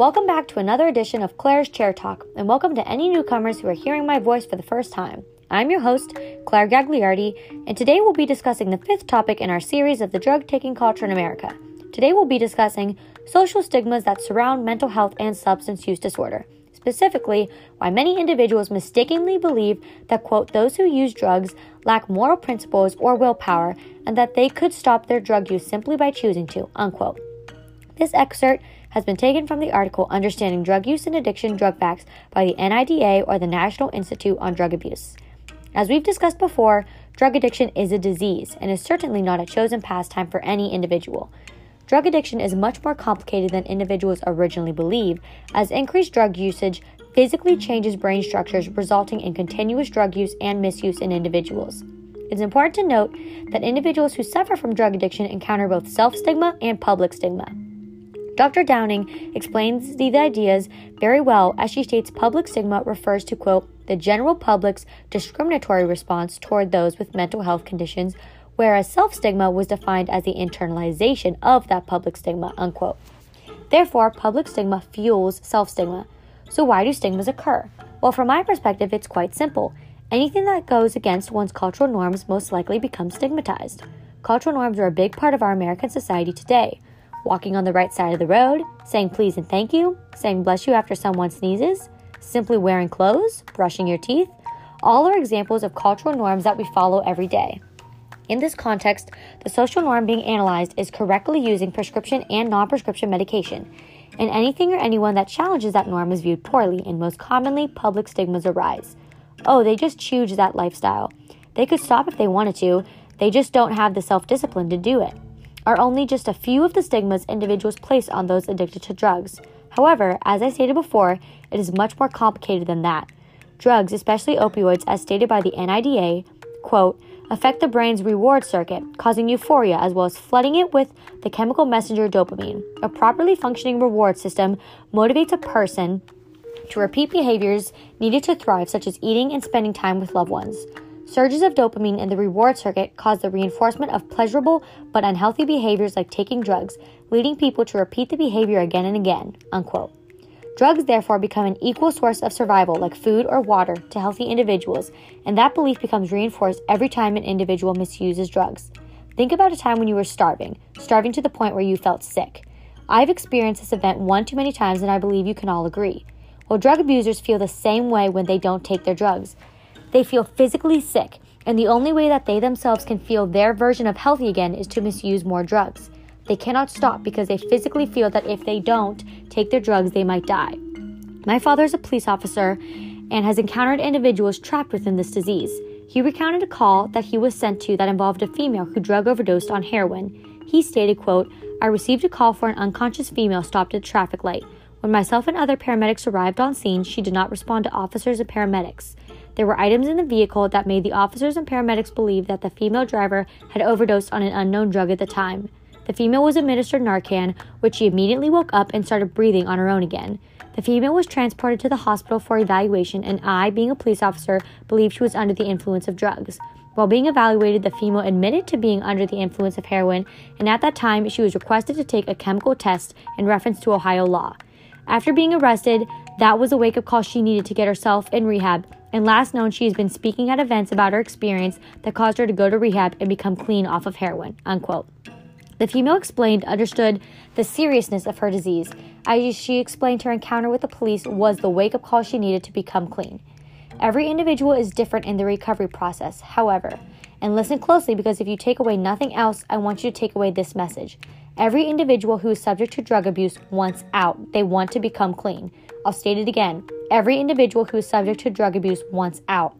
Welcome back to another edition of Claire's Chair Talk, and welcome to any newcomers who are hearing my voice for the first time. I'm your host, Claire Gagliardi, and today we'll be discussing the fifth topic in our series of the drug taking culture in America. Today we'll be discussing social stigmas that surround mental health and substance use disorder. Specifically, why many individuals mistakenly believe that, quote, those who use drugs lack moral principles or willpower and that they could stop their drug use simply by choosing to, unquote. This excerpt has been taken from the article Understanding Drug Use and Addiction Drug Facts by the NIDA or the National Institute on Drug Abuse. As we've discussed before, drug addiction is a disease and is certainly not a chosen pastime for any individual. Drug addiction is much more complicated than individuals originally believe, as increased drug usage physically changes brain structures, resulting in continuous drug use and misuse in individuals. It's important to note that individuals who suffer from drug addiction encounter both self stigma and public stigma. Dr. Downing explains these ideas very well as she states public stigma refers to, quote, the general public's discriminatory response toward those with mental health conditions, whereas self stigma was defined as the internalization of that public stigma, unquote. Therefore, public stigma fuels self stigma. So, why do stigmas occur? Well, from my perspective, it's quite simple. Anything that goes against one's cultural norms most likely becomes stigmatized. Cultural norms are a big part of our American society today walking on the right side of the road, saying please and thank you, saying bless you after someone sneezes, simply wearing clothes, brushing your teeth, all are examples of cultural norms that we follow every day. In this context, the social norm being analyzed is correctly using prescription and non prescription medication, and anything or anyone that challenges that norm is viewed poorly, and most commonly, public stigmas arise. Oh, they just choose that lifestyle. They could stop if they wanted to, they just don't have the self discipline to do it are only just a few of the stigmas individuals place on those addicted to drugs. However, as I stated before, it is much more complicated than that. Drugs, especially opioids, as stated by the NIDA, quote, affect the brain's reward circuit, causing euphoria as well as flooding it with the chemical messenger dopamine. A properly functioning reward system motivates a person to repeat behaviors needed to thrive, such as eating and spending time with loved ones. Surges of dopamine in the reward circuit cause the reinforcement of pleasurable but unhealthy behaviors like taking drugs, leading people to repeat the behavior again and again. Unquote. Drugs therefore become an equal source of survival, like food or water, to healthy individuals, and that belief becomes reinforced every time an individual misuses drugs. Think about a time when you were starving, starving to the point where you felt sick. I've experienced this event one too many times, and I believe you can all agree. Well, drug abusers feel the same way when they don't take their drugs. They feel physically sick, and the only way that they themselves can feel their version of healthy again is to misuse more drugs. They cannot stop because they physically feel that if they don't take their drugs, they might die. My father is a police officer and has encountered individuals trapped within this disease. He recounted a call that he was sent to that involved a female who drug overdosed on heroin. He stated, quote, I received a call for an unconscious female stopped at a traffic light. When myself and other paramedics arrived on scene, she did not respond to officers and paramedics. There were items in the vehicle that made the officers and paramedics believe that the female driver had overdosed on an unknown drug at the time. The female was administered Narcan, which she immediately woke up and started breathing on her own again. The female was transported to the hospital for evaluation, and I, being a police officer, believed she was under the influence of drugs. While being evaluated, the female admitted to being under the influence of heroin, and at that time, she was requested to take a chemical test in reference to Ohio law. After being arrested, that was a wake up call she needed to get herself in rehab and last known she has been speaking at events about her experience that caused her to go to rehab and become clean off of heroin. Unquote. The female explained understood the seriousness of her disease, as she explained her encounter with the police was the wake up call she needed to become clean. Every individual is different in the recovery process, however, and listen closely because if you take away nothing else, I want you to take away this message. Every individual who is subject to drug abuse wants out, they want to become clean. I'll state it again. Every individual who is subject to drug abuse wants out.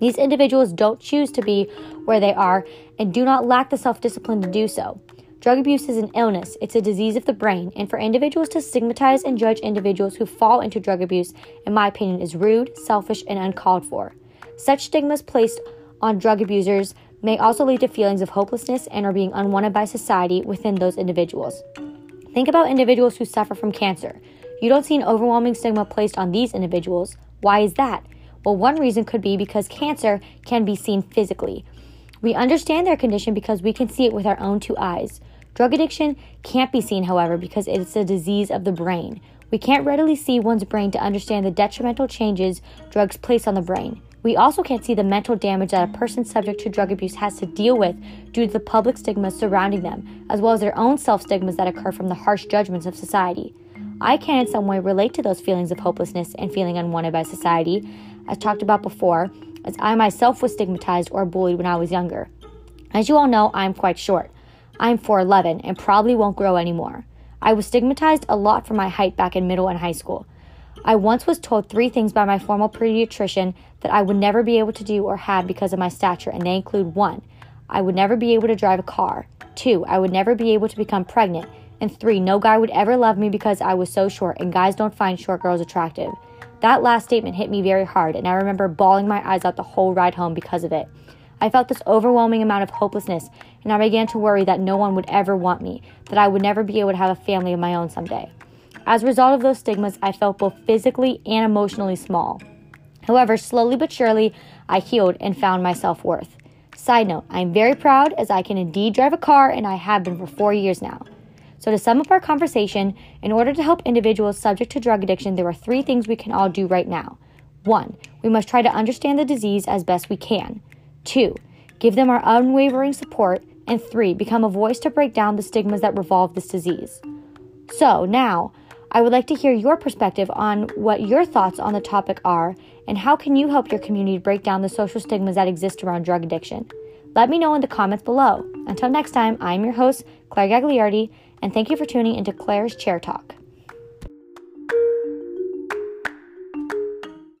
These individuals don't choose to be where they are and do not lack the self discipline to do so. Drug abuse is an illness, it's a disease of the brain, and for individuals to stigmatize and judge individuals who fall into drug abuse, in my opinion, is rude, selfish, and uncalled for. Such stigmas placed on drug abusers may also lead to feelings of hopelessness and are being unwanted by society within those individuals. Think about individuals who suffer from cancer. You don't see an overwhelming stigma placed on these individuals. Why is that? Well, one reason could be because cancer can be seen physically. We understand their condition because we can see it with our own two eyes. Drug addiction can't be seen, however, because it's a disease of the brain. We can't readily see one's brain to understand the detrimental changes drugs place on the brain. We also can't see the mental damage that a person subject to drug abuse has to deal with due to the public stigmas surrounding them, as well as their own self stigmas that occur from the harsh judgments of society. I can in some way relate to those feelings of hopelessness and feeling unwanted by society, as talked about before, as I myself was stigmatized or bullied when I was younger. As you all know, I'm quite short. I'm 4'11 and probably won't grow anymore. I was stigmatized a lot for my height back in middle and high school. I once was told three things by my former pediatrician that I would never be able to do or have because of my stature, and they include one, I would never be able to drive a car, two, I would never be able to become pregnant, and three, no guy would ever love me because I was so short, and guys don't find short girls attractive. That last statement hit me very hard, and I remember bawling my eyes out the whole ride home because of it. I felt this overwhelming amount of hopelessness, and I began to worry that no one would ever want me, that I would never be able to have a family of my own someday. As a result of those stigmas, I felt both physically and emotionally small. However, slowly but surely, I healed and found my self worth. Side note, I am very proud as I can indeed drive a car and I have been for four years now. So, to sum up our conversation, in order to help individuals subject to drug addiction, there are three things we can all do right now. One, we must try to understand the disease as best we can. Two, give them our unwavering support. And three, become a voice to break down the stigmas that revolve this disease. So, now, I would like to hear your perspective on what your thoughts on the topic are and how can you help your community break down the social stigmas that exist around drug addiction. Let me know in the comments below. Until next time, I'm your host, Claire Gagliardi, and thank you for tuning into Claire's Chair Talk.